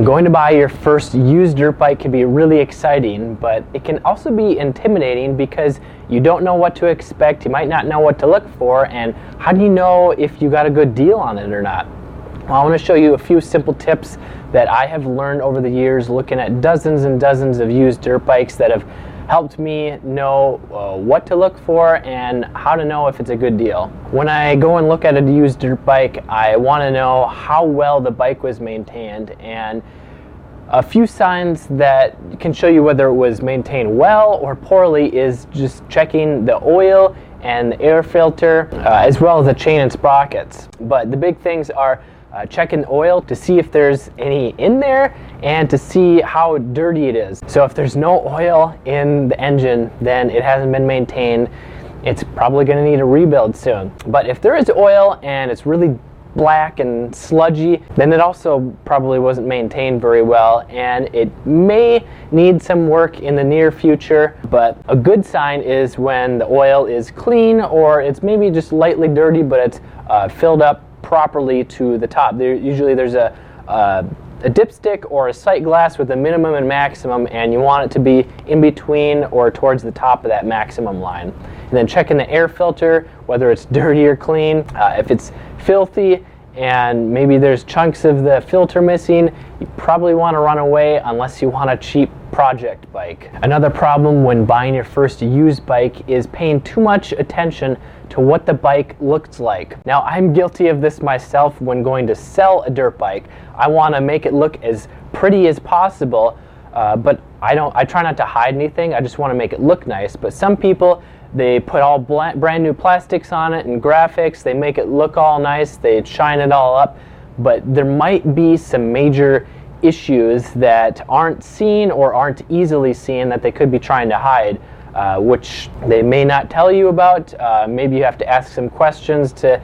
Going to buy your first used dirt bike can be really exciting, but it can also be intimidating because you don't know what to expect, you might not know what to look for, and how do you know if you got a good deal on it or not? Well, I want to show you a few simple tips that I have learned over the years looking at dozens and dozens of used dirt bikes that have helped me know uh, what to look for and how to know if it's a good deal. When I go and look at a used dirt bike, I want to know how well the bike was maintained and a few signs that can show you whether it was maintained well or poorly is just checking the oil and the air filter uh, as well as the chain and sprockets. But the big things are uh, checking oil to see if there's any in there and to see how dirty it is. So if there's no oil in the engine, then it hasn't been maintained. It's probably going to need a rebuild soon. But if there is oil and it's really black and sludgy, then it also probably wasn't maintained very well and it may need some work in the near future. But a good sign is when the oil is clean or it's maybe just lightly dirty but it's uh, filled up properly to the top. There, usually there's a, uh, a dipstick or a sight glass with a minimum and maximum, and you want it to be in between or towards the top of that maximum line. And then checking the air filter, whether it's dirty or clean. Uh, if it's filthy and maybe there's chunks of the filter missing, you probably want to run away unless you want a cheap project bike. Another problem when buying your first used bike is paying too much attention to what the bike looks like. Now, I'm guilty of this myself when going to sell a dirt bike. I want to make it look as pretty as possible, uh, but I don't. I try not to hide anything. I just want to make it look nice. But some people, they put all brand new plastics on it and graphics. They make it look all nice. They shine it all up, but there might be some major issues that aren't seen or aren't easily seen that they could be trying to hide uh, which they may not tell you about. Uh, maybe you have to ask some questions to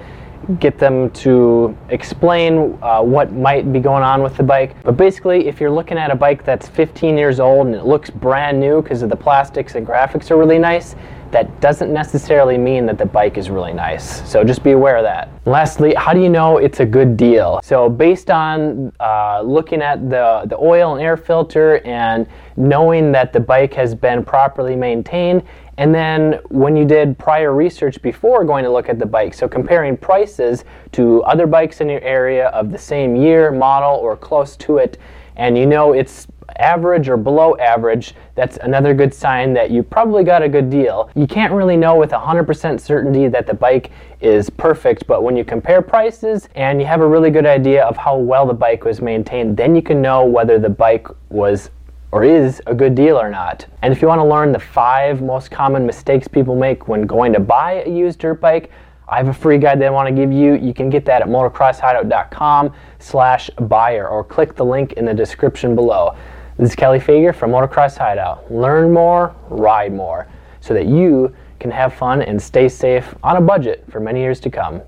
get them to explain uh, what might be going on with the bike. But basically, if you're looking at a bike that's 15 years old and it looks brand new because of the plastics and graphics are really nice, that doesn't necessarily mean that the bike is really nice. So just be aware of that. Lastly, how do you know it's a good deal? So based on uh, looking at the, the oil and air filter and knowing that the bike has been properly maintained, and then when you did prior research before going to look at the bike, so comparing prices to other bikes in your area of the same year, model, or close to it, and you know it's average or below average, that's another good sign that you probably got a good deal. You can't really know with 100% certainty that the bike is perfect, but when you compare prices and you have a really good idea of how well the bike was maintained, then you can know whether the bike was or is a good deal or not. And if you want to learn the five most common mistakes people make when going to buy a used dirt bike, I have a free guide that I want to give you. You can get that at motocrosshideout.com slash buyer or click the link in the description below. This is Kelly Fager from Motocross Hideout. Learn more, ride more, so that you can have fun and stay safe on a budget for many years to come.